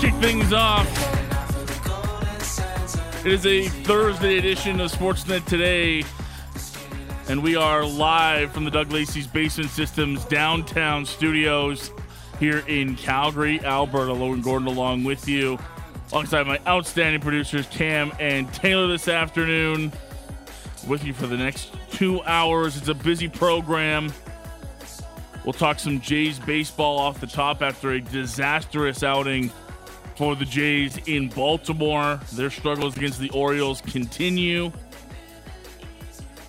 kick things off. It is a Thursday edition of Sportsnet Today, and we are live from the Doug Lacey's Basement Systems downtown studios here in Calgary, Alberta. Logan Gordon along with you, alongside my outstanding producers Cam and Taylor this afternoon. With you for the next two hours. It's a busy program. We'll talk some Jays baseball off the top after a disastrous outing for the Jays in Baltimore. Their struggles against the Orioles continue.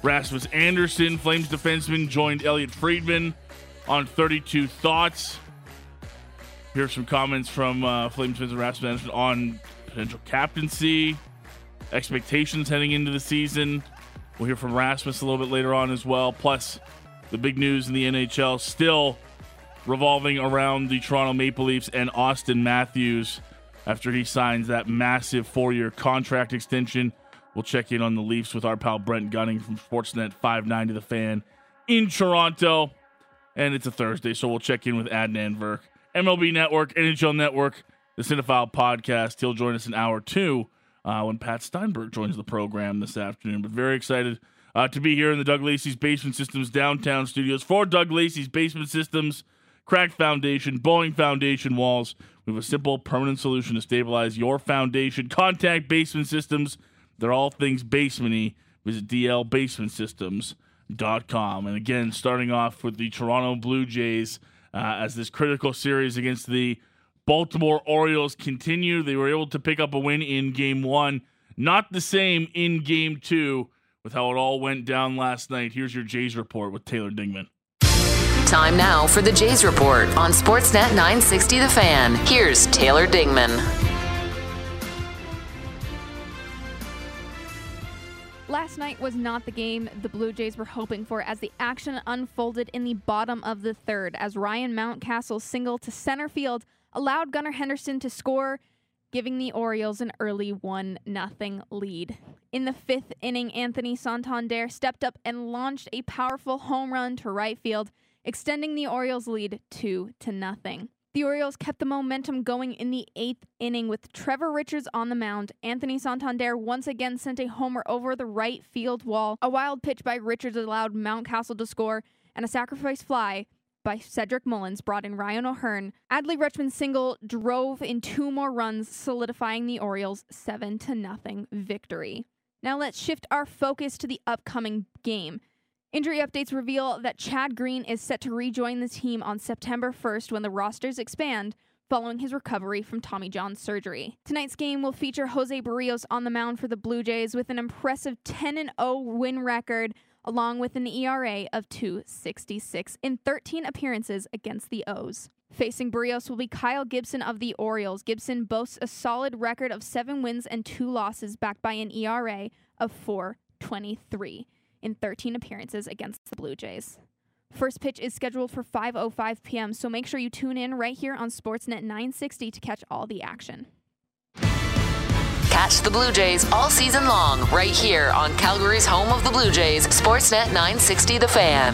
Rasmus Andersson, Flames defenseman, joined Elliotte Friedman on 32 Thoughts. Here's some comments from uh, Flames defenseman Rasmus Andersson on potential captaincy, expectations heading into the season. We'll hear from Rasmus a little bit later on as well. Plus, the big news in the NHL still revolving around the Toronto Maple Leafs and Auston Matthews after he signs that massive four year contract extension. We'll check in on the Leafs with our pal Brent Gunning from Sportsnet 590 The Fan in Toronto. And it's a Thursday, so we'll check in with Adnan Virk, MLB Network, NHL Network, the Cinephile podcast. He'll join us in hour two uh, when Pat Steinberg joins the program this afternoon. But very excited uh, to be here in the Doug Lacey's Basement Systems downtown studios for Doug Lacey's Basement Systems, cracked foundation, bowing foundation walls. We have a simple, permanent solution to stabilize your foundation. Contact Basement Systems. They're all things basementy. Visit dlbasementsystems.com. And again, starting off with the Toronto Blue Jays uh, as this critical series against the Baltimore Orioles continue. They were able to pick up a win in game one. Not the same in game two with how it all went down last night. Here's your Jays report with Taylor Dingman. Time now for the Jays report on Sportsnet 960 The Fan. Here's Taylor Dingman. Last night was not the game the Blue Jays were hoping for as the action unfolded in the bottom of the third as Ryan Mountcastle's single to center field allowed Gunnar Henderson to score, giving the Orioles an early 1 0 lead. In the fifth inning, Anthony Santander stepped up and launched a powerful home run to right field, extending the Orioles' lead 2 to nothing. The Orioles kept the momentum going in the eighth inning with Trevor Richards on the mound. Anthony Santander once again sent a homer over the right field wall. A wild pitch by Richards allowed Mountcastle to score, and a sacrifice fly by Cedric Mullins brought in Ryan O'Hearn. Adley Rutschman's single drove in two more runs, solidifying the Orioles' 7 to nothing victory. Now let's shift our focus to the upcoming game. Injury updates reveal that Chad Green is set to rejoin the team on September 1st when the rosters expand following his recovery from Tommy John surgery. Tonight's game will feature Jose Berrios on the mound for the Blue Jays with an impressive 10 0 win record along with an ERA of 266 in 13 appearances against the O's. Facing Berrios will be Kyle Gibson of the Orioles. Gibson boasts a solid record of 7 wins and 2 losses backed by an ERA of 423 in 13 appearances against the Blue Jays. First pitch is scheduled for 5:05 p.m., so make sure you tune in right here on Sportsnet 960 to catch all the action. Catch the Blue Jays all season long right here on Calgary's home of the Blue Jays, Sportsnet 960 The Fan.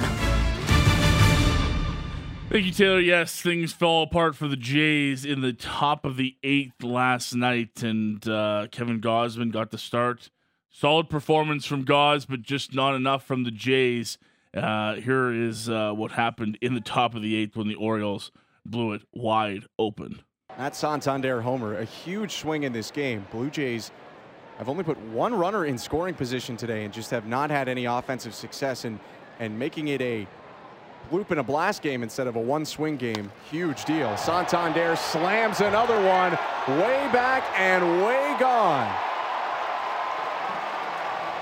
Thank you, Taylor. Yes, things fell apart for the Jays in the top of the eighth last night, and uh, Kevin Gausman got the start. Solid performance from Gauze, but just not enough from the Jays. Uh, here is uh, what happened in the top of the eighth when the Orioles blew it wide open. That Santander homer, a huge swing in this game. Blue Jays have only put one runner in scoring position today and just have not had any offensive success and and making it a bloop and a blast game instead of a one swing game. Huge deal. Santander slams another one way back and way gone.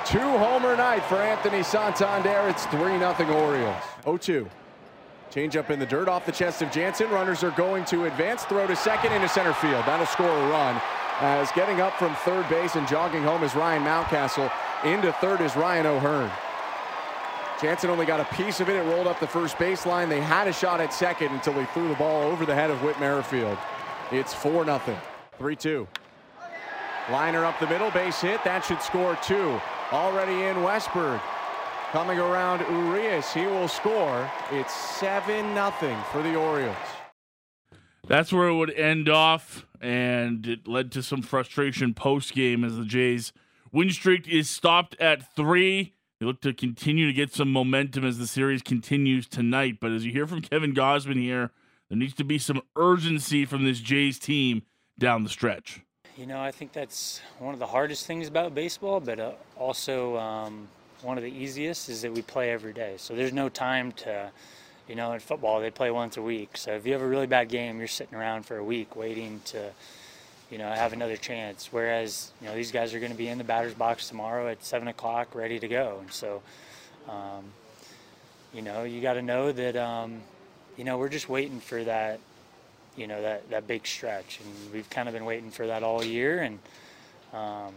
Two homer night for Anthony Santander. It's 3 0 Orioles. 0 2. Change up in the dirt off the chest of Jansen. Runners are going to advance. Throw to second into center field. That'll score a run. As getting up from third base and jogging home is Ryan Mountcastle. Into third is Ryan O'Hearn. Jansen only got a piece of it. It rolled up the first baseline. They had a shot at second until he threw the ball over the head of Whit Merrifield. It's 4 0. 3 2. Liner up the middle, base hit. That should score two. Already in Westburg. Coming around Urias, he will score. It's 7 0 for the Orioles. That's where it would end off, and it led to some frustration post game as the Jays' win streak is stopped at three. They look to continue to get some momentum as the series continues tonight. But as you hear from Kevin Gausman here, there needs to be some urgency from this Jays team down the stretch. You know, I think that's one of the hardest things about baseball, but uh, also um, one of the easiest is that we play every day. So there's no time to, you know, in football they play once a week. So if you have a really bad game, you're sitting around for a week waiting to, you know, have another chance. Whereas, you know, these guys are going to be in the batter's box tomorrow at seven o'clock, ready to go. And so, um, you know, you got to know that, um, you know, we're just waiting for that you know that that big stretch, and we've kind of been waiting for that all year. And um,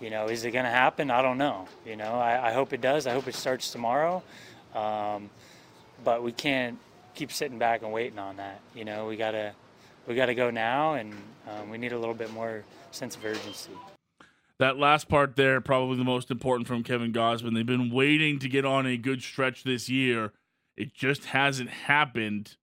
you know, is it going to happen? I don't know. You know, I, I, hope it does. I hope it starts tomorrow. Um, but we can't keep sitting back and waiting on that. You know, we gotta we gotta go now, and um, we need a little bit more sense of urgency. That last part there, probably the most important from Kevin Gausman. They've been waiting to get on a good stretch this year. It just hasn't happened.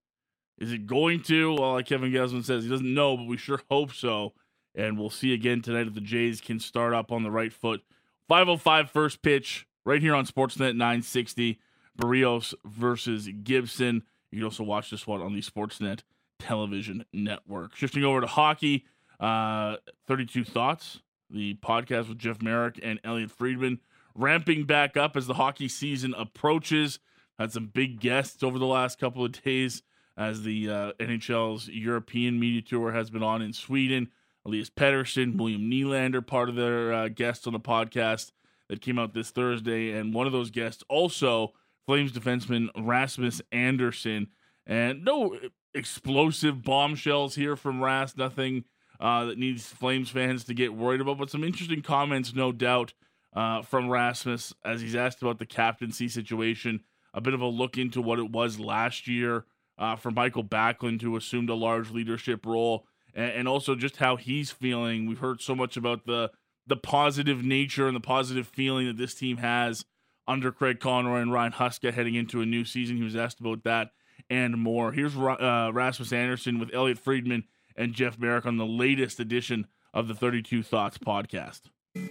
Is it going to? Well, like Kevin Gausman says, he doesn't know, but we sure hope so. And we'll see again tonight if the Jays can start up on the right foot. 505 first pitch right here on Sportsnet 960. Berrios versus Gibson. You can also watch this one on the Sportsnet television network. Shifting over to hockey, uh, 32 Thoughts, the podcast with Jeff Marek and Elliotte Friedman, ramping back up as the hockey season approaches. Had some big guests over the last couple of days as the uh, NHL's European media tour has been on in Sweden. Elias Pettersson, William Nylander, part of their uh, guests on the podcast that came out this Thursday. And one of those guests also Flames defenseman Rasmus Andersson. And no explosive bombshells here from Ras, nothing uh, that needs Flames fans to get worried about, but some interesting comments, no doubt, uh, from Rasmus as he's asked about the captaincy situation. A bit of a look into what it was last year uh, for Michael Backlund, who assumed a large leadership role, and, and, also just how he's feeling. We've heard so much about the the positive nature and the positive feeling that this team has under Craig Conroy and Ryan Huska heading into a new season. He was asked about that and more. Here's uh, Rasmus Andersson with Elliotte Friedman and Jeff Marek on the latest edition of the 32 Thoughts podcast.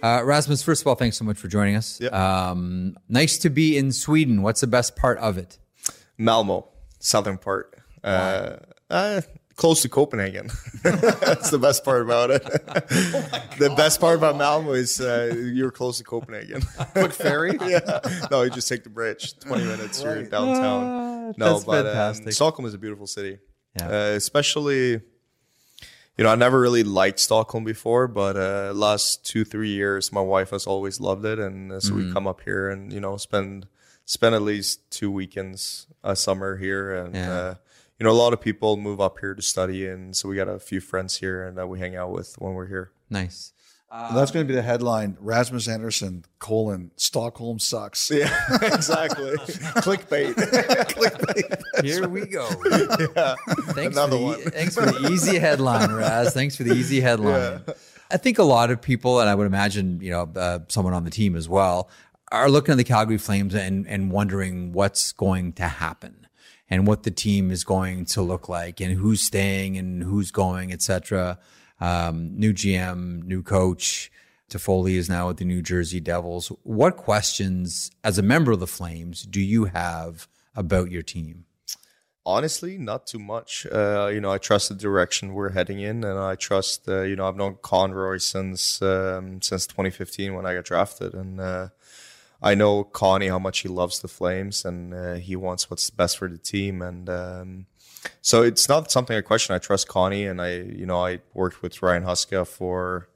Uh, Rasmus, first of all, thanks so much for joining us. Yep. Um, nice to be in Sweden. What's the best part of it? Malmo southern part. Uh, uh, close to Copenhagen. That's the best part about it. oh the best part about Malmo is uh, you're close to Copenhagen. Quick ferry? yeah. No, you just take the bridge. 20 minutes, right. you're downtown. Uh, no, That's but fantastic. Um, Stockholm is a beautiful city. Yeah. Uh, especially, you know, I never really liked Stockholm before, but uh, last two, three years, my wife has always loved it. And uh, so Mm. we come up here and, you know, spend spend at least two weekends a summer here and Yeah. uh, you know a lot of people move up here to study and so we got a few friends here and that we hang out with when we're here Nice. And that's going to be the headline Rasmus Andersson, colon, Stockholm sucks. yeah exactly clickbait clickbait Here we go. yeah Thanks Another for, the, one. thanks for the easy headline, Raz. Thanks for the easy headline. I think a lot of people, and I would imagine, you know, uh, someone on the team as well, are looking at the Calgary Flames and, and wondering what's going to happen and what the team is going to look like and who's staying and who's going, etc. Um, new GM, new coach. Toffoli is now with the New Jersey Devils. What questions, as a member of the Flames, do you have about your team? honestly not too much uh, you know i trust the direction we're heading in and i trust uh, you know i've known conroy since um, since 2015 when i got drafted and uh, i know connie how much he loves the flames and uh, he wants what's best for the team and um, so it's not something i question i trust connie and i you know i worked with ryan huska for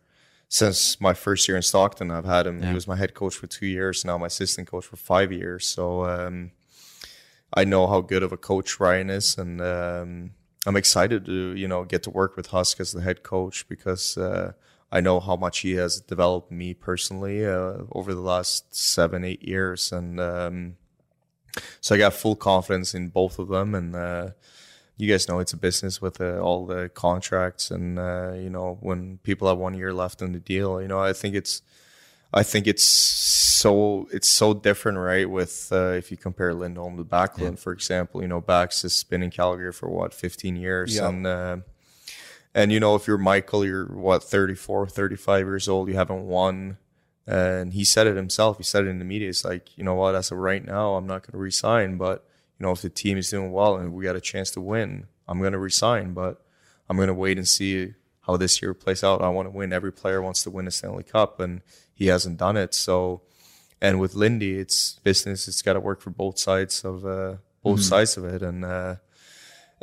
since my first year in stockton i've had him Yeah. he was my head coach for two years now my assistant coach for five years so um, I know how good of a coach Ryan is, and um, I'm excited to you know get to work with Husk as the head coach because uh, I know how much he has developed me personally uh, over the last seven eight years, and um, so I got full confidence in both of them. And uh, you guys know it's a business with uh, all the contracts, and uh, you know when people have one year left in the deal, you know I think it's. I think it's so it's so different, right? With uh, if you compare Lindholm to Backlund, yeah. for example, you know, Bax has been in Calgary for what 15 years, yeah. and uh, and you know, if you're Michael, you're what 34, 35 years old, you haven't won. And he said it himself. He said it in the media. It's like, you know what, as of right now, I'm not going to resign. But, you know, if the team is doing well and we got a chance to win, I'm going to resign. But I'm going to wait and see how this year plays out. I want to win. Every player wants to win a Stanley Cup, and he hasn't done it. So, and with Lindy, it's business. It's got to work for both sides of uh, both mm-hmm. sides of it, and uh,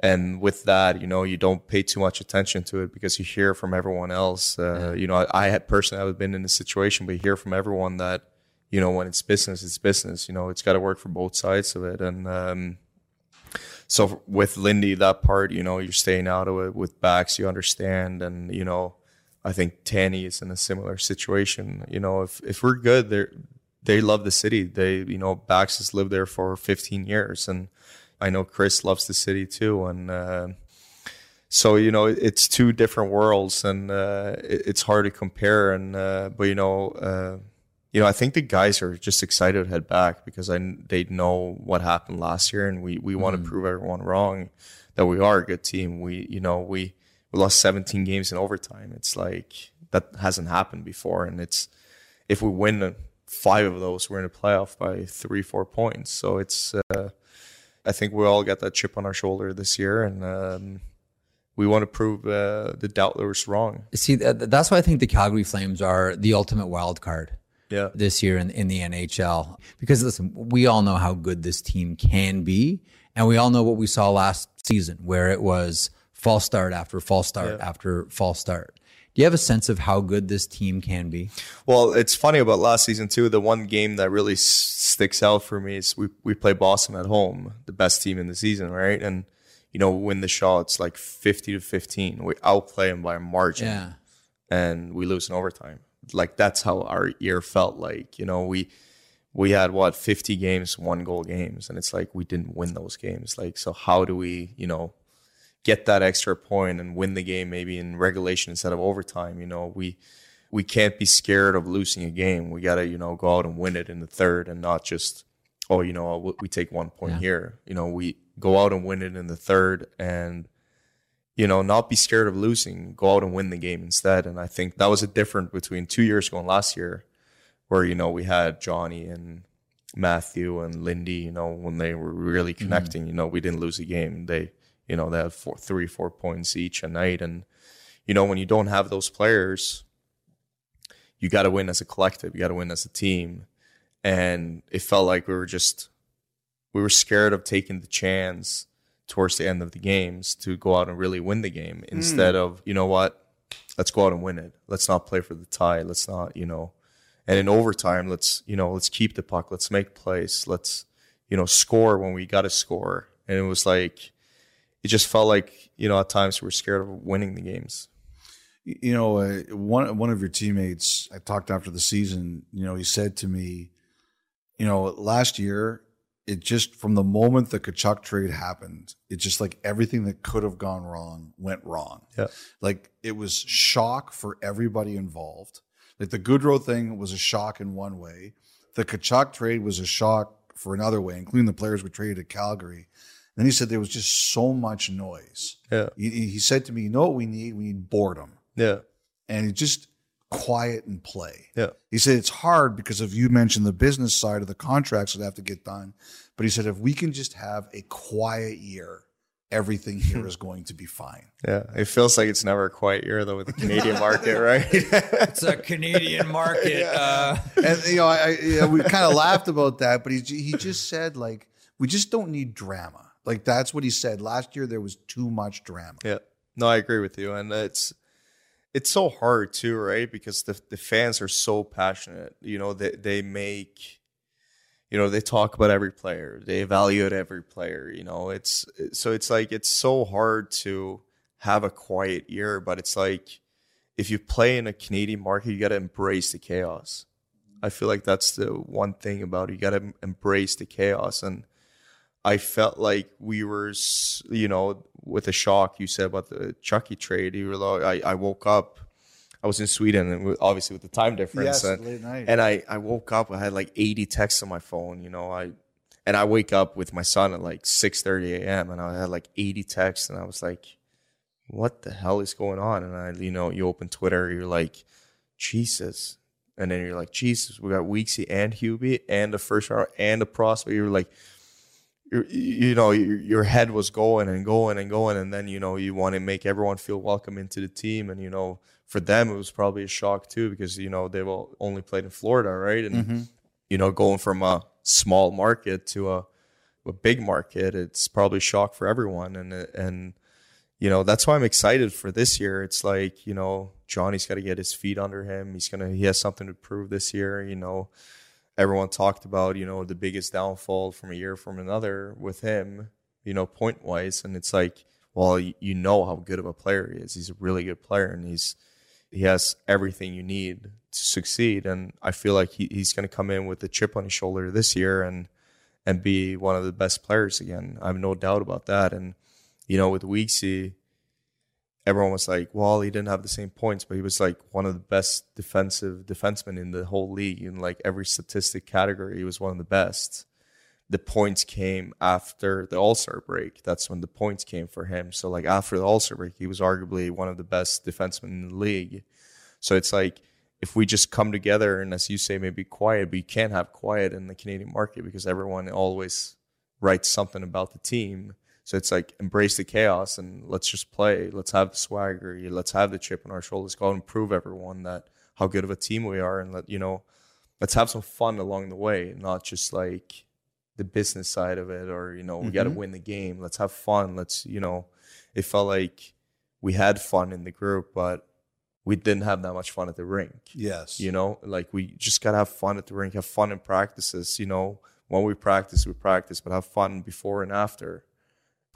and with that, you know, you don't pay too much attention to it because you hear from everyone else. Uh, yeah. You know, I, I had personally I've been in a situation, but you hear from everyone that you know when it's business, it's business. You know, it's got to work for both sides of it, and um, so with Lindy, that part, you know, you're staying out of it. With Bax, you understand, and you know, I think Tanny is in a similar situation. You know, if if we're good, they they love the city. They, you know, Bax has lived there for 15 years, and I know Chris loves the city too, and. Uh, so you know it's two different worlds and uh, it's hard to compare and uh, but you know uh, you know, I think the guys are just excited to head back because I they know what happened last year, and we we mm. want to prove everyone wrong that we are a good team. We you know we we lost 17 games in overtime. It's like that hasn't happened before, and it's if we win five of those, we're in a playoff by three four points. So it's uh, I think we all got that chip on our shoulder this year, and. Um, we want to prove uh, the doubters wrong. See, that's why I think the Calgary Flames are the ultimate wild card yeah. this year in, in the NHL. Because listen, we all know how good this team can be. And we all know what we saw last season, where it was false start after false start yeah. after false start. Do you have a sense of how good this team can be? Well, it's funny about last season too. The one game that really sticks out for me is we we play Boston at home, the best team in the season, right? And you know, win the shots like fifty to fifteen. We outplay them by a margin, yeah. and we lose in overtime like that's how our year felt like. You know, we we had what 50 games, one goal games, and it's like we didn't win those games. Like, so how do we, you know, get that extra point and win the game maybe in regulation instead of overtime? You know, we we can't be scared of losing a game. We got to, you know, go out and win it in the third and not just, oh, you know, we take one point yeah. here. You know, we go out and win it in the third and you know, not be scared of losing, go out and win the game instead. And I think that was a difference between two years ago and last year, where, you know, we had Johnny and Matthew and Lindy, you know, when they were really mm-hmm. connecting, mm-hmm. you know, we didn't lose a game. They, you know, they had four, three, four points each a night. And, you know, when you don't have those players, you got to win as a collective, you got to win as a team. And it felt like we were just, we were scared of taking the chance towards the end of the games to go out and really win the game mm. instead of, you know what, let's go out and win it. Let's not play for the tie. Let's not, you know, and in overtime, let's, you know, let's keep the puck. Let's make plays. Let's, you know, score when we got to score. And it was like, it just felt like, you know, at times we were scared of winning the games. You know, uh, one one of your teammates, I talked after the season. You know, he said to me, you know, last year it just from the moment the Tkachuk trade happened, it just like everything that could have gone wrong went wrong. Yeah. Like it was shock for everybody involved. Like the Gaudreau thing was a shock in one way. The Tkachuk trade was a shock for another way, including the players we traded to Calgary. And then he said there was just so much noise. Yeah. He, he said to me, you know what we need? We need boredom. Yeah. And it just quiet and play. Yeah. He said it's hard because if you mentioned the business side of the contracts that have to get done. But he said if we can just have a quiet year, everything here is going to be fine. Yeah. It feels like it's never a quiet year though with the Canadian market, right? it's a Canadian market. yeah. uh. And you know, I, I we kind of laughed about that, but he he just said like we just don't need drama. Like that's what he said. Last year there was too much drama. Yeah. No, I agree with you. And it's it's so hard too, right? Because the the fans are so passionate. You know, they they make you know, they talk about every player. They evaluate every player, you know. It's so it's like it's so hard to have a quiet year, but it's like if you play in a Canadian market, you got to embrace the chaos. I feel like that's the one thing about it. You got to embrace the chaos and I felt like we were, you know, with a shock you said about the Chucky trade. You were like, I, I woke up, I was in Sweden, and obviously with the time difference, Yes, and, late night. and I I woke up. I had like 80 texts on my phone. You know, I and I wake up with my son at like 6:30 a.m. and I had like 80 texts, and I was like, "What the hell is going on?" And I, you know, you open Twitter, you're like, "Jesus," and then you're like, "Jesus, we got Weeksy and Hubie and the first round and the prospect." You're like, you know, your, your head was going and going and going, and then you know you want to make everyone feel welcome into the team, and you know, for them it was probably a shock too because you know they've only played in Florida, right? And mm-hmm. you know, going from a small market to a a big market, it's probably a shock for everyone, and and you know that's why I'm excited for this year. It's like you know Johnny's got to get his feet under him. He's gonna he has something to prove this year. You know, everyone talked about you know the biggest downfall from a year from another with him. You know, point wise, and it's like well, you, know how good of a player he is. He's a really good player, and he's he has everything you need to succeed. And I feel like he, he's going to come in with a chip on his shoulder this year and and be one of the best players again. I have no doubt about that. And you know, with Weeksy, everyone was like, "Well, he didn't have the same points, but he was like one of the best defensive defensemen in the whole league in like every statistic category. He was one of the best." The points came after the All Star break. That's when the points came for him. So, like after the All Star break, he was arguably one of the best defensemen in the league. So it's like if we just come together and, as you say, maybe quiet, but you can't have quiet in the Canadian market because everyone always writes something about the team. So it's like embrace the chaos and let's just play. Let's have the swagger. Let's have the chip on our shoulders. Go out and prove everyone that how good of a team we are, and let you know. Let's have some fun along the way, not just like the business side of it, or you know, we got to mm-hmm. win the game. Let's have fun. Let's you know, it felt like we had fun in the group, but we didn't have that much fun at the rink. Yes. You know, like we just gotta have fun at the rink, have fun in practices. You know, when we practice, we practice, but have fun before and after.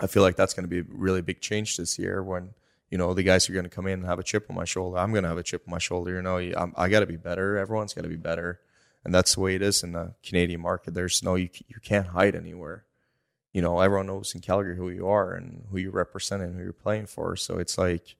I feel like that's gonna be a really big change this year when you know the guys are gonna come in and have a chip on my shoulder. I'm gonna have a chip on my shoulder. You know, I'm, I gotta be better. Everyone's gotta be better, and that's the way it is in the Canadian market. There's no you you can't hide anywhere. You know, everyone knows in Calgary who you are and who you represent and who you're playing for. So it's like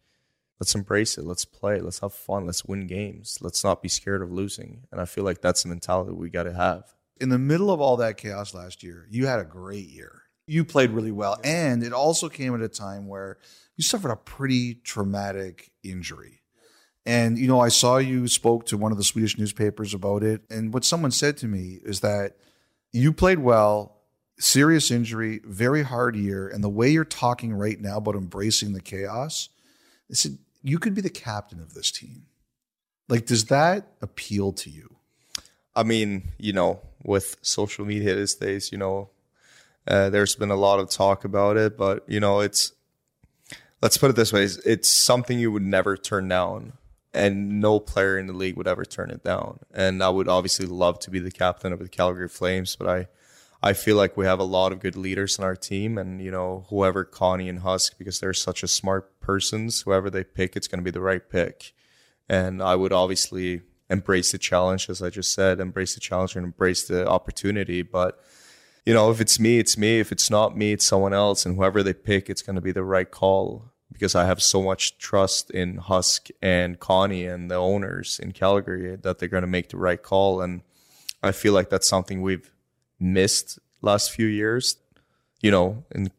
let's embrace it. Let's play. Let's have fun. Let's win games. Let's not be scared of losing. And I feel like that's the mentality we got to have. in the middle of all that chaos last year, you had a great year. You played really well. And it also came at a time where you suffered a pretty traumatic injury. And, you know, I saw you spoke to one of the Swedish newspapers about it. And what someone said to me is that you played well, serious injury, very hard year. And the way you're talking right now about embracing the chaos, they said, you could be the captain of this team. Like, does that appeal to you? I mean, you know, with social media these days, you know, uh, there's been a lot of talk about it, but you know, it's let's put it this way: it's, something you would never turn down, and no player in the league would ever turn it down. And I would obviously love to be the captain of the Calgary Flames, but I, I feel like we have a lot of good leaders in our team, and you know, whoever Connie and Husk, because they're such a smart persons, whoever they pick, it's going to be the right pick. And I would obviously embrace the challenge, as I just said, embrace the challenge and embrace the opportunity. But you know, if it's me, it's me. If it's not me, it's someone else. And whoever they pick, it's going to be the right call because I have so much trust in Husk and Connie and the owners in Calgary that they're going to make the right call. And I feel like that's something we've missed last few years. You know, in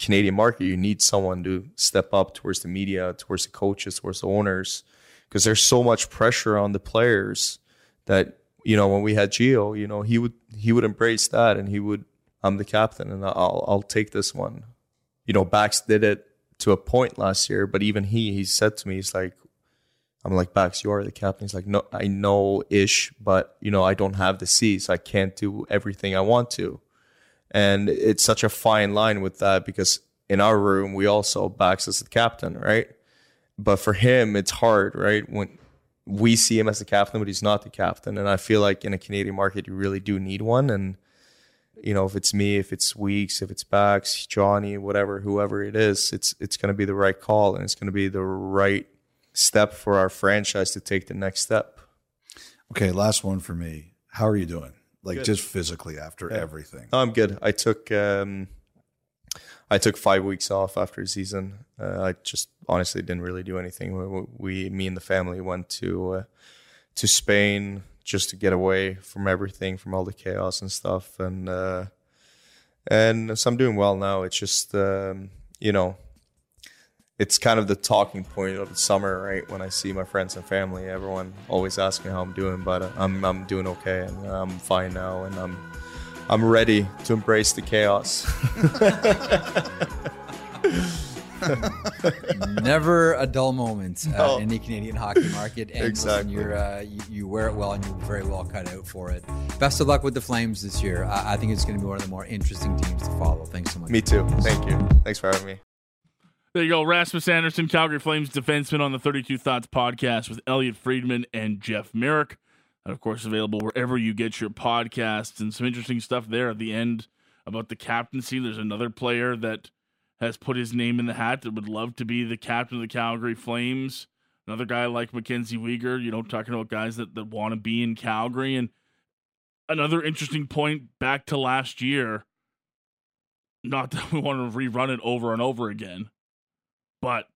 Canadian market, you need someone to step up towards the media, towards the coaches, towards the owners, because there's so much pressure on the players that you know when we had Gio, you know he would he would embrace that and he would I'm the captain and I'll I'll take this one. You know, Bax did it to a point last year, but even he he said to me, he's like, I'm like Bax, you are the captain. He's like, no, I know ish, but you know I don't have the C, so I can't do everything I want to. And it's such a fine line with that because in our room we also Bax as the captain, right? But for him, it's hard, right? When we see him as the captain, but he's not the captain. And I feel like in a Canadian market, you really do need one. And you know, if it's me, if it's Weeks, if it's Bax, Johnny, whatever, whoever it is, it's it's going to be the right call and it's going to be the right step for our franchise to take the next step. Okay, last one for me. How are you doing? Like just physically after everything. No, I'm good. I took um, I took five weeks off after the season. Uh, I just honestly didn't really do anything. We, we me and the family went to uh, to Spain just to get away from everything, from all the chaos and stuff. And uh, and so I'm doing well now. It's just um, you know, it's kind of the talking point of the summer, right? When I see my friends and family, everyone always asks me how I'm doing, but uh, I'm I'm doing okay and I'm fine now, and I'm I'm ready to embrace the chaos. Never a dull moment uh, No. in the Canadian hockey market. And listen, Exactly. you're, uh, you, you wear it well and you're very well cut out for it. Best of luck with the Flames this year. I, I think it's going to be one of the more interesting teams to follow. Thanks so much. me too. Thank you. Thanks for having me. There you go. Rasmus Andersson, Calgary Flames defenseman on the 32 Thoughts podcast with Elliotte Friedman and Jeff Marek. And of course, available wherever you get your podcasts. And some interesting stuff there at the end about the captaincy. There's another player that has put his name in the hat that would love to be the captain of the Calgary Flames. Another guy like Mackenzie Weegar, you know, talking about guys that, that want to be in Calgary. And another interesting point back to last year. Not that we want to rerun it over and over again but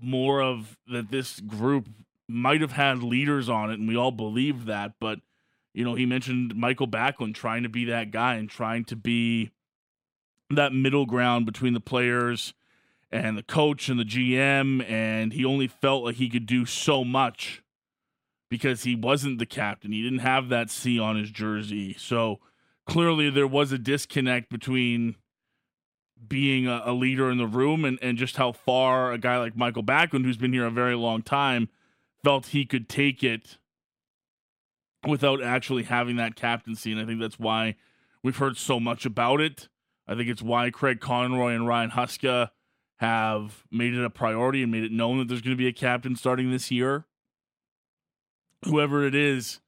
more of that this group might have had leaders on it and we all believed that but you know he mentioned michael backlund trying to be that guy and trying to be that middle ground between the players and the coach and the gm and he only felt like he could do so much because he wasn't the captain he didn't have that c on his jersey so clearly there was a disconnect between being a, a leader in the room and, and just how far a guy like Michael Backlund, who's been here a very long time, felt he could take it without actually having that captaincy. And I think that's why we've heard so much about it. I think it's why Craig Conroy and Ryan Huska have made it a priority and made it known that there's going to be a captain starting this year. Whoever it is,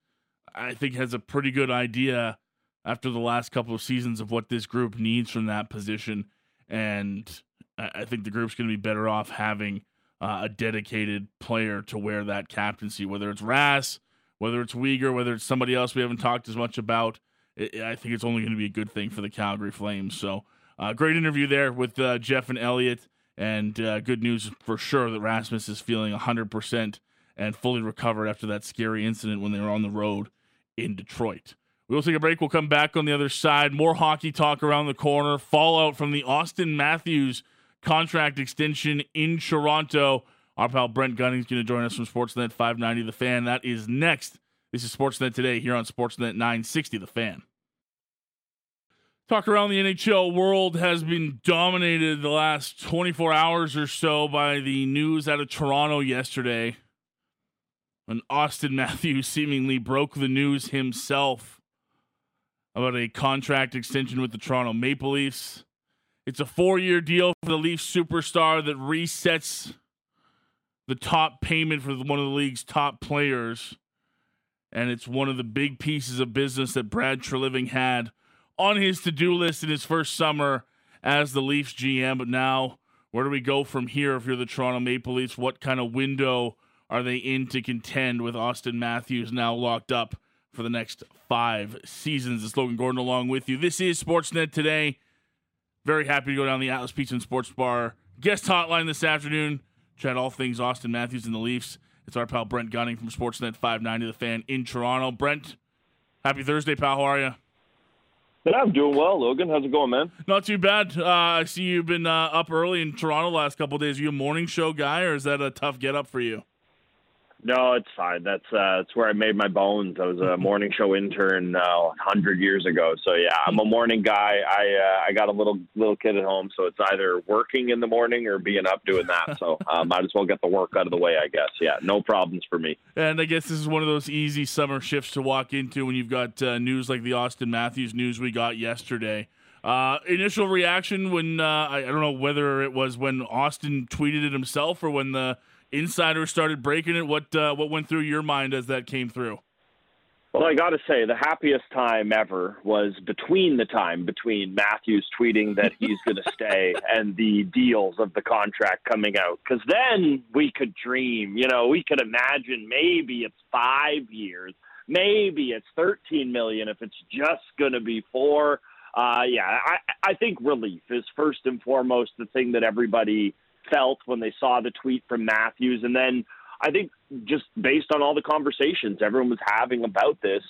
I think has a pretty good idea after the last couple of seasons of what this group needs from that position. And I think the group's going to be better off having uh, a dedicated player to wear that captaincy, whether it's Rass, whether it's Weegar, whether it's somebody else we haven't talked as much about. I think it's only going to be a good thing for the Calgary Flames. So, uh, great interview there with uh, Jeff and Elliot, and uh, good news for sure that Rasmus is feeling 100% and fully recovered after that scary incident when they were on the road in Detroit. We'll take a break. We'll come back on the other side. More hockey talk around the corner. Fallout from the Auston Matthews contract extension in Toronto. Our pal Brent Gunning is going to join us from Sportsnet 590 The Fan. That is next. This is Sportsnet Today here on Sportsnet 960 The Fan. Talk around the NHL world has been dominated the last 24 hours or so by the news out of Toronto yesterday when Auston Matthews seemingly broke the news himself about a contract extension with the Toronto Maple Leafs. It's a four year deal for the Leafs superstar that resets the top payment for one of the league's top players. And it's one of the big pieces of business that Brad Treliving had on his to do list in his first summer as the Leafs GM. But now, where do we go from here if you're the Toronto Maple Leafs? What kind of window are they in to contend with Auston Matthews now locked up for the next five seasons? It's Logan Gordon along with you. This is Sportsnet today. Very happy to go down the Atlas Pizza and Sports Bar guest hotline this afternoon. Chat all things Auston Matthews and the Leafs. It's our pal Brent Gunning from Sportsnet 590 The Fan in Toronto. Brent, happy Thursday, pal. How are you? Yeah, I'm doing well, Logan. How's it going, man? Not too bad. Uh, I see you've been uh, up early in Toronto last couple days. Are you a morning show guy, or is that a tough get up for you? No, it's fine. That's uh, that's where I made my bones. I was a morning show intern uh, hundred years ago. So yeah, I'm a morning guy. I uh, I got a little little kid at home, so it's either working in the morning or being up doing that. So uh, might as well get the work out of the way, I guess. Yeah, no problems for me. And I guess this is one of those easy summer shifts to walk into when you've got uh, news like the Auston Matthews news we got yesterday. Uh, initial reaction when uh, I, I don't know whether it was when Auston tweeted it himself or when the insiders started breaking it. What uh, what went through your mind as that came through? Well, I got to say, the happiest time ever was between the time between Matthews tweeting that he's going to stay and the deals of the contract coming out. Because then we could dream, you know, we could imagine maybe it's five years, maybe it's 13 million if it's just going to be four. uh, yeah, I, I think relief is first and foremost the thing that everybody felt when they saw the tweet from Matthews. And then I think just based on all the conversations everyone was having about this,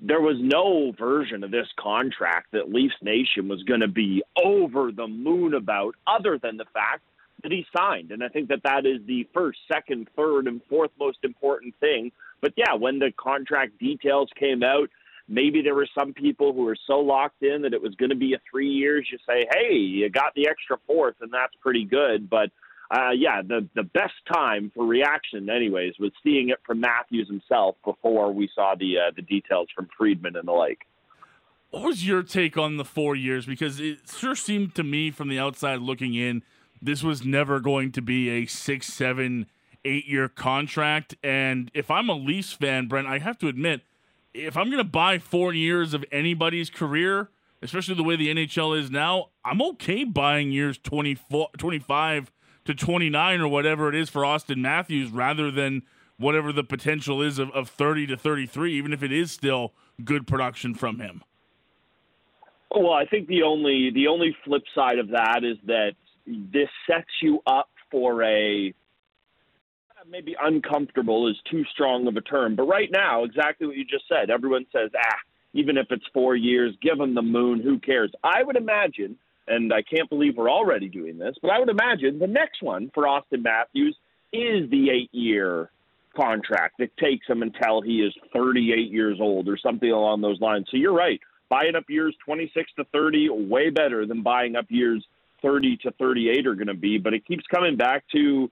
there was no version of this contract that Leafs Nation was going to be over the moon about, other than the fact that he signed. And I think that that is the first, second, third, and fourth most important thing. But yeah, when the contract details came out, maybe there were some people who were so locked in that it was going to be a three years. You say, hey, you got the extra fourth, and that's pretty good. But uh, yeah, the the best time for reaction, anyways, was seeing it from Matthews himself before we saw the uh, the details from Friedman and the like. What was your take on the four years? Because it sure seemed to me from the outside looking in, this was never going to be a six, seven, eight year contract. And if I'm a Leafs fan, Brent, I have to admit, if I'm going to buy four years of anybody's career, especially the way the NHL is now, I'm okay buying years 24, 25 to 29 or whatever it is for Auston Matthews rather than whatever the potential is of, of 30 to 33, even if it is still good production from him. Well, I think the only the only flip side of that is that this sets you up for a maybe uncomfortable is too strong of a term, but right now, exactly what you just said. Everyone says, ah, even if it's four years, give them the moon. Who cares? I would imagine and I can't believe we're already doing this, but I would imagine the next one for Auston Matthews is the eight year contract that takes him until he is 38 years old or something along those lines. So you're right. Buying up years 26 to 30, way better than buying up years 30 to 38 are going to be. But it keeps coming back to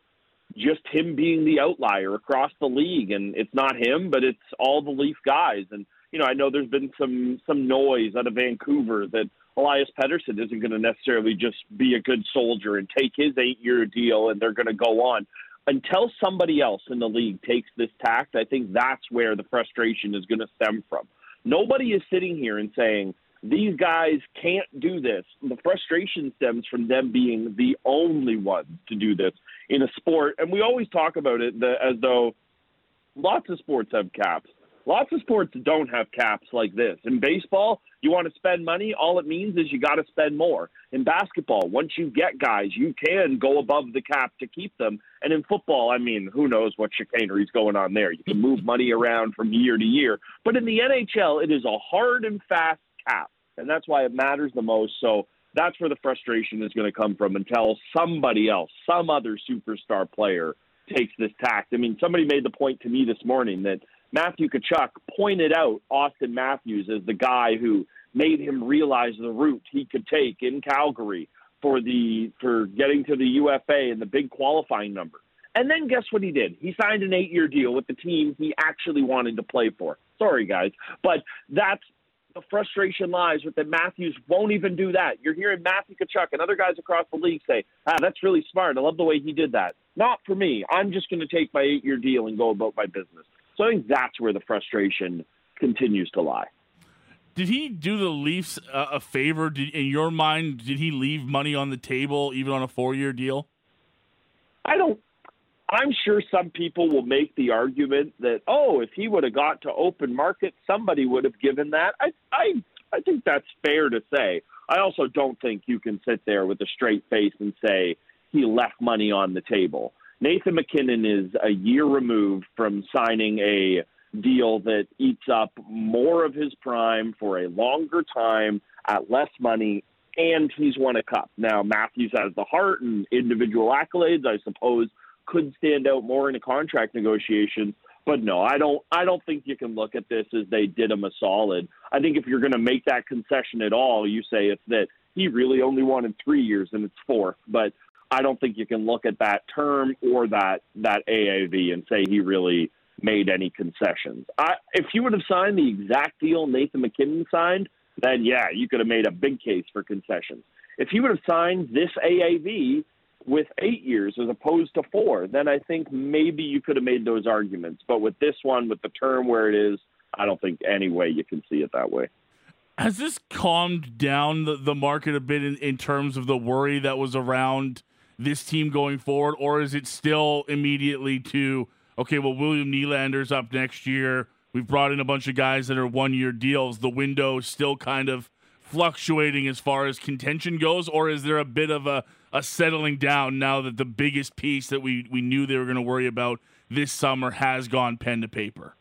just him being the outlier across the league. And it's not him, but it's all the Leaf guys. And, you know, I know there's been some, some noise out of Vancouver that Elias Pettersson isn't going to necessarily just be a good soldier and take his eight year deal and they're going to go on. Until somebody else in the league takes this tact, I think that's where the frustration is going to stem from. Nobody is sitting here and saying, these guys can't do this. The frustration stems from them being the only ones to do this in a sport. And we always talk about it as though lots of sports have caps. Lots of sports don't have caps like this. In baseball, you want to spend money, all it means is you got to spend more. In basketball, once you get guys, you can go above the cap to keep them. And in football, I mean, who knows what chicanery is going on there? You can move money around from year to year. But in the NHL, it is a hard and fast cap. And that's why it matters the most. So that's where the frustration is going to come from until somebody else, some other superstar player, takes this tact. I mean, somebody made the point to me this morning that Matthew Tkachuk pointed out Auston Matthews as the guy who made him realize the route he could take in Calgary for the for getting to the UFA and the big qualifying number. And then guess what he did? He signed an eight-year deal with the team he actually wanted to play for. Sorry, guys, but that's the frustration lies with that Matthews won't even do that. You're hearing Matthew Tkachuk and other guys across the league say, "Ah, that's really smart. I love the way he did that." Not for me. I'm just going to take my eight-year deal and go about my business. So I think that's where the frustration continues to lie. Did he do the Leafs uh, a favor? Did, in your mind, did he leave money on the table even on a four-year deal? I don't. I'm sure some people will make the argument that oh, if he would have got to open market, somebody would have given that. I I I think that's fair to say. I also don't think you can sit there with a straight face and say he left money on the table. Nathan MacKinnon is a year removed from signing a deal that eats up more of his prime for a longer time at less money, and he's won a cup. Now, Matthews has the heart and individual accolades, I suppose, could stand out more in a contract negotiation. But no, I don't. I don't think you can look at this as they did him a solid. I think if you're going to make that concession at all, you say it's that he really only wanted three years and it's fourth. But I don't think you can look at that term or that that AAV and say he really made any concessions. I, if you would have signed the exact deal Nathan MacKinnon signed, then yeah, you could have made a big case for concessions. If he would have signed this AAV with eight years as opposed to four, then I think maybe you could have made those arguments. But with this one, with the term where it is, I don't think any way you can see it that way. Has this calmed down the, the market a bit in, in terms of the worry that was around this team going forward, or is it still immediately to okay? Well, William Nylander's up next year. We've brought in a bunch of guys that are one year deals. The window still kind of fluctuating as far as contention goes, or is there a bit of a, a settling down now that the biggest piece that we, we knew they were going to worry about this summer has gone pen to paper?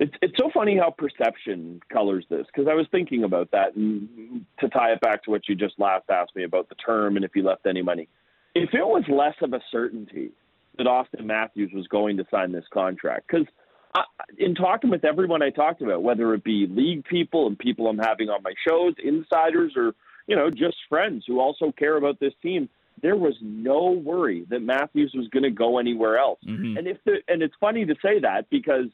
It's it's so funny how perception colors this because I was thinking about that and to tie it back to what you just last asked me about the term and if he left any money. If it was less of a certainty that Auston Matthews was going to sign this contract, because in talking with everyone I talked about, whether it be league people and people I'm having on my shows, insiders, or you know just friends who also care about this team, there was no worry that Matthews was going to go anywhere else. Mm-hmm. And if the, and it's funny to say that because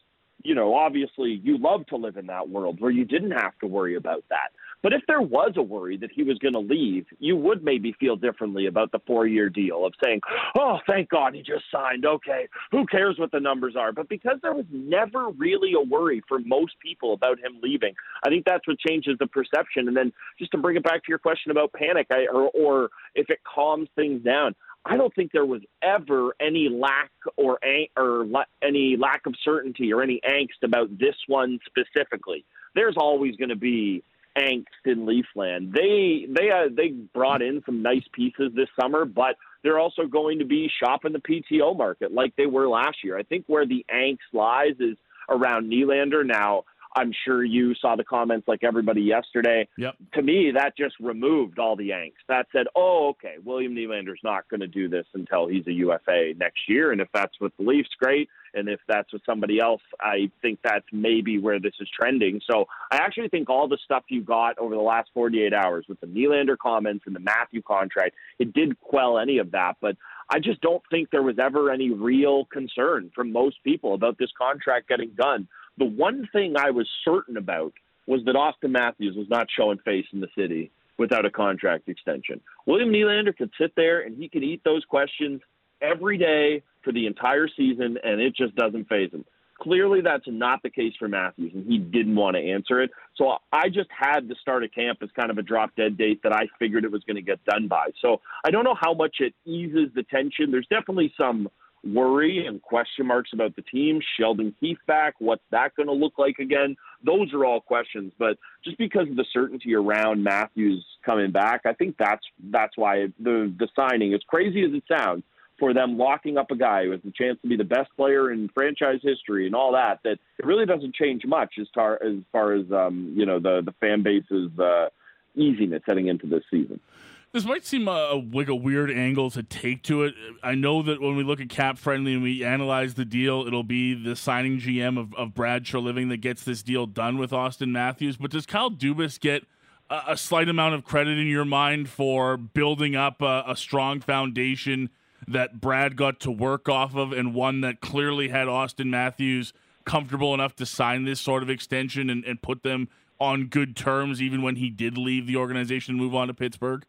you know, obviously you love to live in that world where you didn't have to worry about that. But if there was a worry that he was going to leave, you would maybe feel differently about the four year deal of saying, oh, thank God he just signed. Okay, who cares what the numbers are? But because there was never really a worry for most people about him leaving, I think that's what changes the perception. And then just to bring it back to your question about panic I, or, or if it calms things down, I don't think there was ever any lack or or any lack of certainty or any angst about this one specifically. There's always going to be angst in Leafland. They they uh, they brought in some nice pieces this summer, but they're also going to be shopping the PTO market like they were last year. I think where the angst lies is around Nylander. Now, I'm sure you saw the comments like everybody yesterday. Yep. To me, that just removed all the angst. That said, oh, okay, William Nylander's not going to do this until he's a UFA next year. And if that's with the Leafs, great. And if that's with somebody else, I think that's maybe where this is trending. So I actually think all the stuff you got over the last 48 hours with the Nylander comments and the Matthew contract, it did quell any of that. But I just don't think there was ever any real concern from most people about this contract getting done. The one thing I was certain about was that Auston Matthews was not showing face in the city without a contract extension. William Nylander could sit there and he could eat those questions every day for the entire season, and it just doesn't faze him. Clearly, that's not the case for Matthews, and he didn't want to answer it. So I just had to start a camp as kind of a drop dead date that I figured it was going to get done by. So I don't know how much it eases the tension. There's definitely some worry and question marks about the team. Sheldon Keefe back, what's that going to look like again? Those are all questions. But just because of the certainty around Matthews coming back, I think that's that's why the the signing, as crazy as it sounds, for them locking up a guy who has the chance to be the best player in franchise history and all that, that it really doesn't change much as far as far as um, you know the the fan base's uh, easiness heading into this season. This might seem a, like a weird angle to take to it. I know that when we look at cap friendly and we analyze the deal, it'll be the signing GM of, of Brad Treliving that gets this deal done with Auston Matthews. But does Kyle Dubas get a, a slight amount of credit in your mind for building up a, a strong foundation that Brad got to work off of and one that clearly had Auston Matthews comfortable enough to sign this sort of extension and, and put them on good terms even when he did leave the organization and move on to Pittsburgh?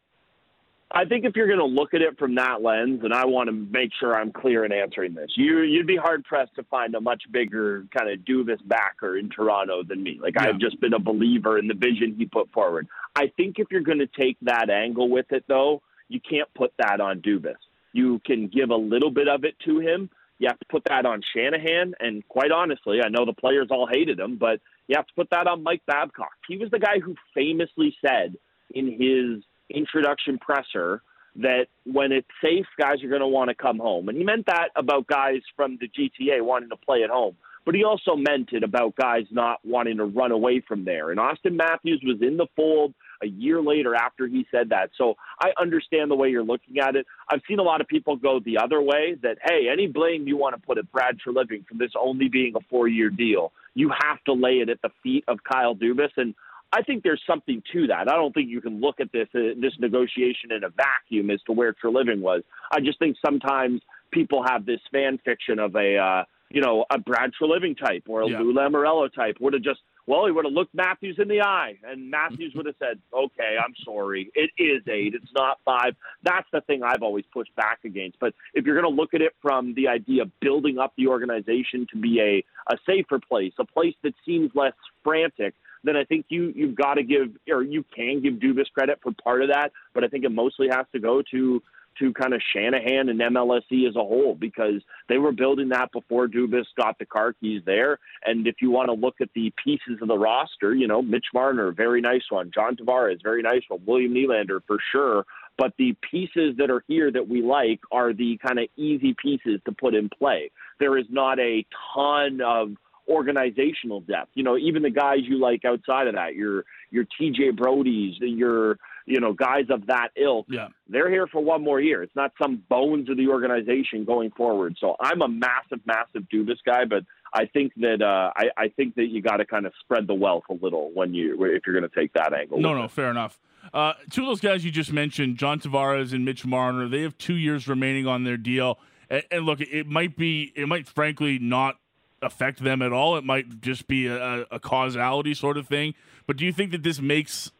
I think if you're going to look at it from that lens, and I want to make sure I'm clear in answering this, you you'd be hard pressed to find a much bigger kind of Dubas backer in Toronto than me. Like yeah. I've just been a believer in the vision he put forward. I think if you're going to take that angle with it, though, you can't put that on Dubas. You can give a little bit of it to him. You have to put that on Shanahan, and quite honestly, I know the players all hated him, but you have to put that on Mike Babcock. He was the guy who famously said in his introduction presser that when it's safe, guys are going to want to come home. And he meant that about guys from the GTA wanting to play at home. But he also meant it about guys not wanting to run away from there. And Auston Matthews was in the fold a year later after he said that. So I understand the way you're looking at it. I've seen a lot of people go the other way that, hey, any blame you want to put at Brad for this only being a four year deal, you have to lay it at the feet of Kyle Dubas. And I think there's something to that. I don't think you can look at this uh, this negotiation in a vacuum as to where Treliving was. I just think sometimes people have this fan fiction of a uh, you know a Brad Treliving type or a yeah. Lou Lamoriello type would have just well he would have looked Matthews in the eye and Matthews would have said okay I'm sorry it is eight it's not five. That's the thing I've always pushed back against. But if you're going to look at it from the idea of building up the organization to be a a safer place, a place that seems less frantic then I think you you've got to give or you can give Dubas credit for part of that, but I think it mostly has to go to to kind of Shanahan and MLSE as a whole because they were building that before Dubas got the car keys there. And if you want to look at the pieces of the roster, you know, Mitch Marner, very nice one. John Tavares, very nice one. William Nylander, for sure. But the pieces that are here that we like are the kind of easy pieces to put in play. There is not a ton of organizational depth. You know, even the guys you like outside of that, your your TJ Brodies, your you know guys of that ilk. Yeah. They're here for one more year. It's not some bones of the organization going forward. So I'm a massive, massive Dubas guy, but I think that uh, I, I think that you got to kind of spread the wealth a little when you if you're going to take that angle. No, no, it. fair enough. Uh, two of those guys you just mentioned, John Tavares and Mitch Marner, they have two years remaining on their deal. And, and look, it might be, it might frankly not affect them at all. It might just be a, a causality sort of thing. But do you think that this makes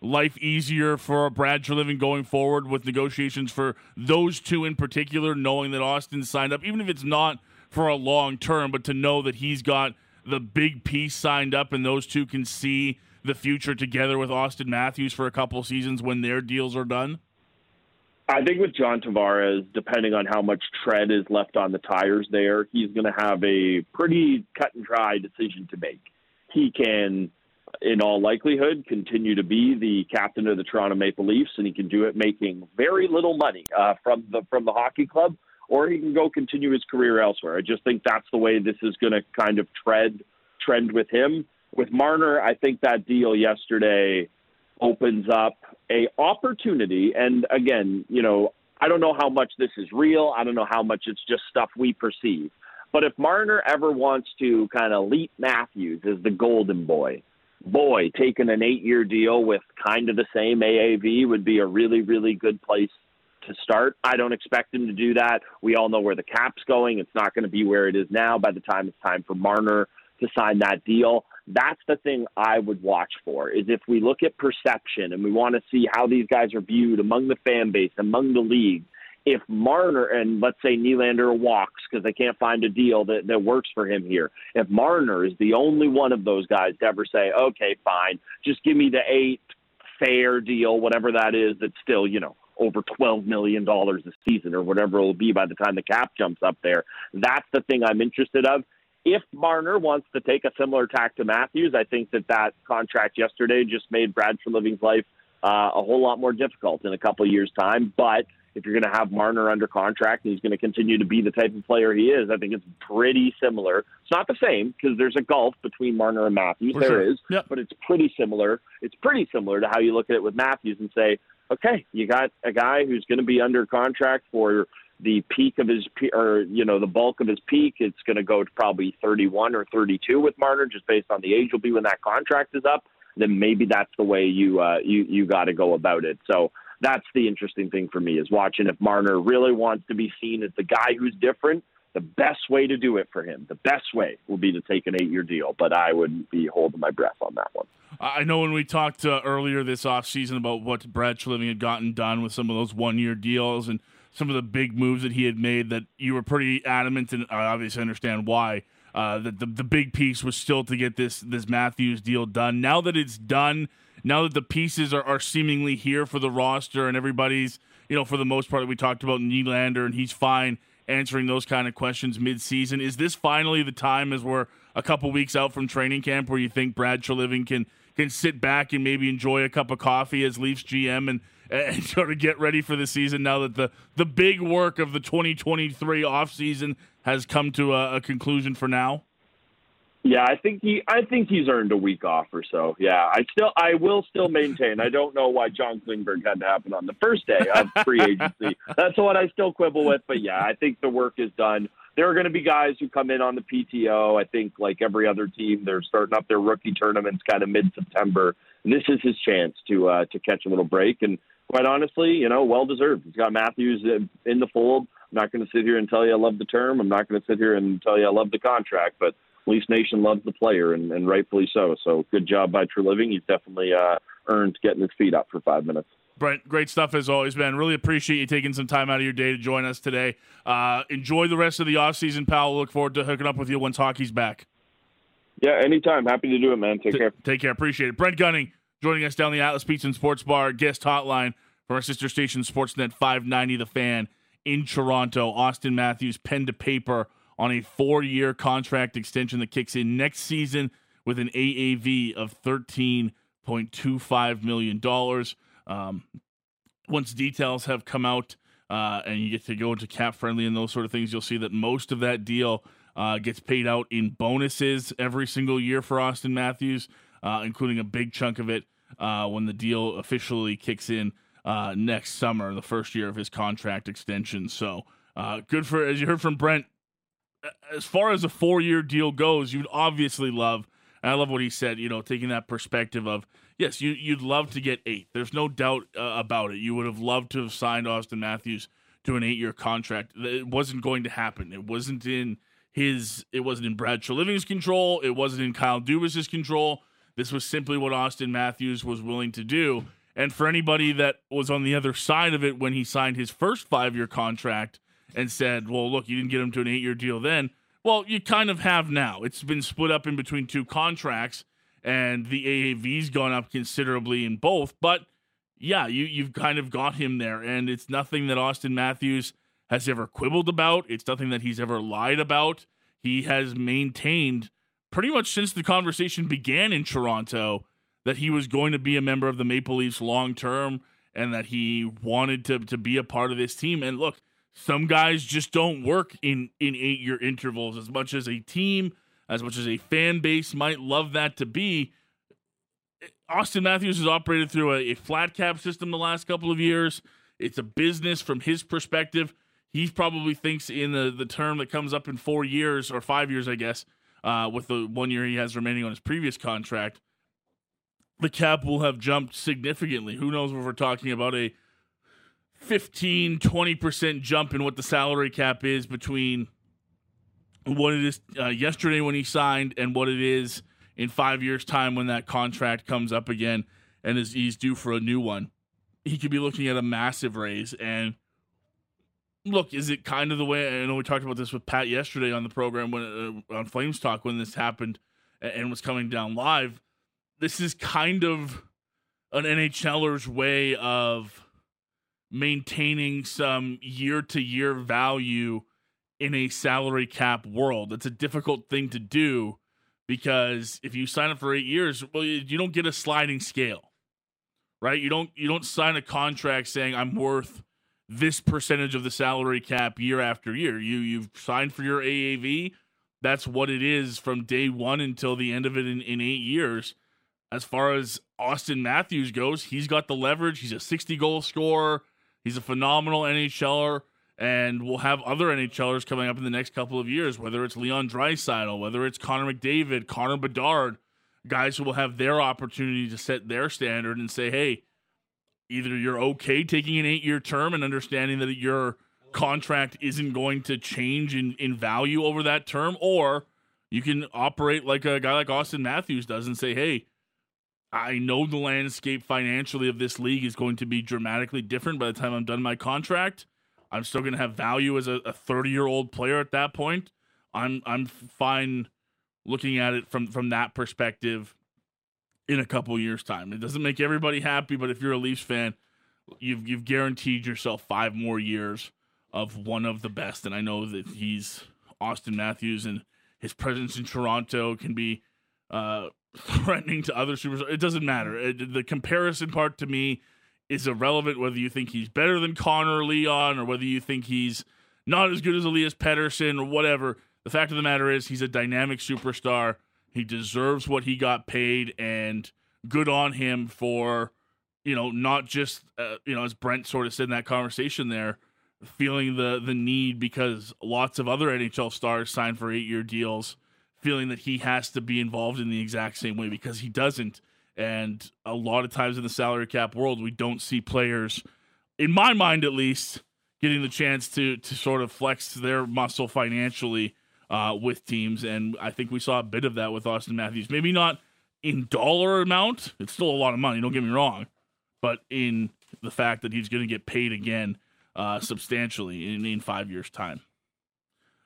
life easier for Brad Treliving going forward with negotiations for those two in particular, knowing that Auston signed up, even if it's not for a long term, but to know that he's got the big piece signed up and those two can see the future together with Auston Matthews for a couple seasons when their deals are done? I think with John Tavares, depending on how much tread is left on the tires there, he's going to have a pretty cut and dry decision to make. He can, in all likelihood, continue to be the captain of the Toronto Maple Leafs, and he can do it making very little money uh, from the from the hockey club, or he can go continue his career elsewhere. I just think that's the way this is going to kind of tread trend with him. With Marner, I think that deal yesterday opens up a opportunity. And again you know i don't know how much this is real. I don't know how much it's just stuff we perceive. But if marner ever wants to kind of leap matthews as the golden boy boy taking an eight year deal with kind of the same aav would be a really really good place to start. I don't expect him to do that. We all know where the cap's going. It's not going to be where it is now by the time it's time for marner to sign that deal that's the thing I would watch for is if we look at perception and we want to see how these guys are viewed among the fan base, among the league. If Marner and let's say Nylander walks because they can't find a deal that, that works for him here, if Marner is the only one of those guys to ever say, okay, fine, just give me the eight fair deal, whatever that is, that's still, you know, over $12 million a season or whatever it will be by the time the cap jumps up there. That's the thing I'm interested of if Marner wants to take a similar tack to Matthews, I think that that contract yesterday just made Brad Living's life uh, a whole lot more difficult in a couple of years' time. But if you're going to have Marner under contract and he's going to continue to be the type of player he is, I think it's pretty similar. It's not the same because there's a gulf between Marner and Matthews. For There sure. is, Yep. but it's pretty similar. It's pretty similar to how you look at it with Matthews and say, okay, you got a guy who's going to be under contract for the peak of his or you know the bulk of his peak it's going to go to probably 31 or 32 with Marner just based on the age will be when that contract is up. Then maybe that's the way you uh, you you got to go about it. So that's the interesting thing for me is watching if Marner really wants to be seen as the guy who's different the best way to do it for him the best way will be to take an 8 year deal. But I would be holding my breath on that one. I know when we talked uh, earlier this offseason about what Brad Treliving had gotten done with some of those one year deals and some of the big moves that he had made, that you were pretty adamant, and I obviously understand why. Uh, that the, the big piece was still to get this this Matthews deal done. Now that it's done, now that the pieces are, are seemingly here for the roster and everybody's, you know, for the most part, we talked about Nylander and he's fine answering those kind of questions mid-season. Is this finally the time, as we're a couple weeks out from training camp, where you think Brad Treliving can can sit back and maybe enjoy a cup of coffee as Leafs GM and and sort of get ready for the season now that the the big work of the 2023 offseason has come to a, a conclusion for now? Yeah, I think he I think he's earned a week off or so. Yeah, I still I will still maintain. I don't know why John Klingberg had to happen on the first day of free agency. That's what I still quibble with. But yeah, I think the work is done. There are going to be guys who come in on the PTO. I think like every other team, they're starting up their rookie tournaments kind of mid September. This is his chance to uh, to catch a little break, and quite honestly, you know, well deserved. He's got Matthews in the fold. I'm not going to sit here and tell you I love the term. I'm not going to sit here and tell you I love the contract, but Leafs Nation loves the player, and, and rightfully so. So good job by Treliving. He's definitely uh, earned getting his feet up for five minutes. Brent, great stuff as always, man. Really appreciate you taking some time out of your day to join us today. Uh, enjoy the rest of the offseason, pal. Look forward to hooking up with you once hockey's back. Yeah, anytime. Happy to do it, man. Take T- care. Take care. Appreciate it. Brent Gunning joining us down the Atlas Pizza and Sports Bar guest hotline from our sister station Sportsnet 590 The Fan in Toronto. Auston Matthews pen to paper on a four year contract extension that kicks in next season with an AAV of $13.25 million. Um, once details have come out uh, and you get to go into cap friendly and those sort of things, you'll see that most of that deal uh, gets paid out in bonuses every single year for Auston Matthews, uh, including a big chunk of it uh, when the deal officially kicks in uh, next summer, the first year of his contract extension. So uh, good for, as you heard from Brent, as far as a four year deal goes, you'd obviously love, I love what he said, you know, taking that perspective of, yes, you, you'd love to get eight. There's no doubt uh, about it. You would have loved to have signed Auston Matthews to an eight year contract. It wasn't going to happen. It wasn't in his, it wasn't in Brad Treliving's control. It wasn't in Kyle Dubas's control. This was simply what Auston Matthews was willing to do. And for anybody that was on the other side of it when he signed his first five year contract and said, well, look, you didn't get him to an eight year deal then. Well, you kind of have now. It's been split up in between two contracts, and the AAV's gone up considerably in both. But yeah, you, you've kind of got him there. And it's nothing that Auston Matthews has ever quibbled about, it's nothing that he's ever lied about. He has maintained pretty much since the conversation began in Toronto that he was going to be a member of the Maple Leafs long term and that he wanted to, to be a part of this team. And look, some guys just don't work in, in eight year intervals as much as a team, as much as a fan base might love that to be. Auston Matthews has operated through a, a flat cap system the last couple of years. It's a business from his perspective. He probably thinks in the, the term that comes up in four years or five years, I guess, uh, with the one year he has remaining on his previous contract, the cap will have jumped significantly. Who knows if we're talking about a 15, 20% jump in what the salary cap is between what it is uh, yesterday when he signed and what it is in five years' time when that contract comes up again and is he's due for a new one. He could be looking at a massive raise. And look, is it kind of the way I know we talked about this with Pat yesterday on the program when uh, on Flames Talk when this happened and was coming down live? This is kind of an NHLer's way of maintaining some year to year value in a salary cap world. It's a difficult thing to do because if you sign up for 8 years, well you don't get a sliding scale. Right? You don't you don't sign a contract saying I'm worth this percentage of the salary cap year after year. You you've signed for your AAV. That's what it is from day 1 until the end of it in, in 8 years. As far as Auston Matthews goes, he's got the leverage. He's a 60 goal scorer. He's a phenomenal NHLer, and we'll have other NHLers coming up in the next couple of years, whether it's Leon Draisaitl, whether it's Connor McDavid, Connor Bedard, guys who will have their opportunity to set their standard and say, hey, either you're okay taking an eight year term and understanding that your contract isn't going to change in, in value over that term, or you can operate like a guy like Auston Matthews does and say, hey, I know the landscape financially of this league is going to be dramatically different by the time I'm done my contract. I'm still going to have value as a 30 year old player at that point. I'm I'm fine looking at it from from that perspective in a couple years time. It doesn't make everybody happy, but if you're a Leafs fan, you've you've guaranteed yourself five more years of one of the best. And I know that he's Auston Matthews and his presence in Toronto can be uh, threatening to other superstars. It doesn't matter. It, the comparison part to me is irrelevant whether you think he's better than Connor Leon or whether you think he's not as good as Elias Pettersson or whatever. The fact of the matter is he's a dynamic superstar. He deserves what he got paid and good on him for, you know, not just uh, you know as Brent sort of said in that conversation there, feeling the the need because lots of other NHL stars signed for 8-year deals feeling that he has to be involved in the exact same way because he doesn't. And a lot of times in the salary cap world, we don't see players, in my mind at least, getting the chance to to sort of flex their muscle financially uh, with teams. And I think we saw a bit of that with Auston Matthews. Maybe not in dollar amount; it's still a lot of money. Don't get me wrong, but in the fact that he's going to get paid again uh, substantially in, in five years' time.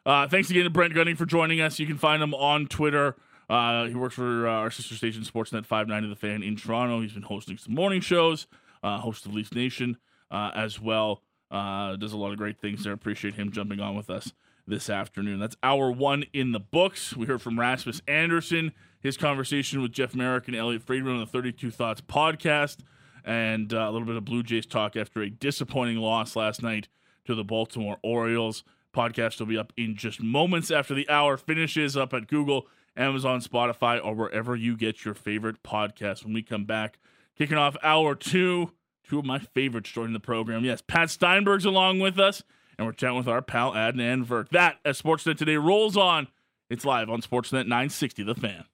Uh, thanks again to Brent Gunning for joining us. You can find him on Twitter. Uh, he works for uh, our sister station, Sportsnet 590 The Fan in Toronto. He's been hosting some morning shows, uh, host of Leafs Nation uh, as well. Does a lot of great things there. Appreciate him jumping on with us this afternoon. That's hour one in the books. We heard from Rasmus Andersson, his conversation with Jeff Marek and Elliotte Friedman on the 32 Thoughts podcast, and uh, a little bit of Blue Jays talk after a disappointing loss last night to the Baltimore Orioles. Podcast will be up in just moments after the hour finishes up at Google, Amazon, Spotify, or wherever you get your favorite podcast. When we come back, kicking off hour two, two of my favorites joining the program. Yes, Pat Steinberg's along with us, and we're chatting with our pal Adnan Virk. That, as Sportsnet Today rolls on, it's live on Sportsnet 960, The Fan.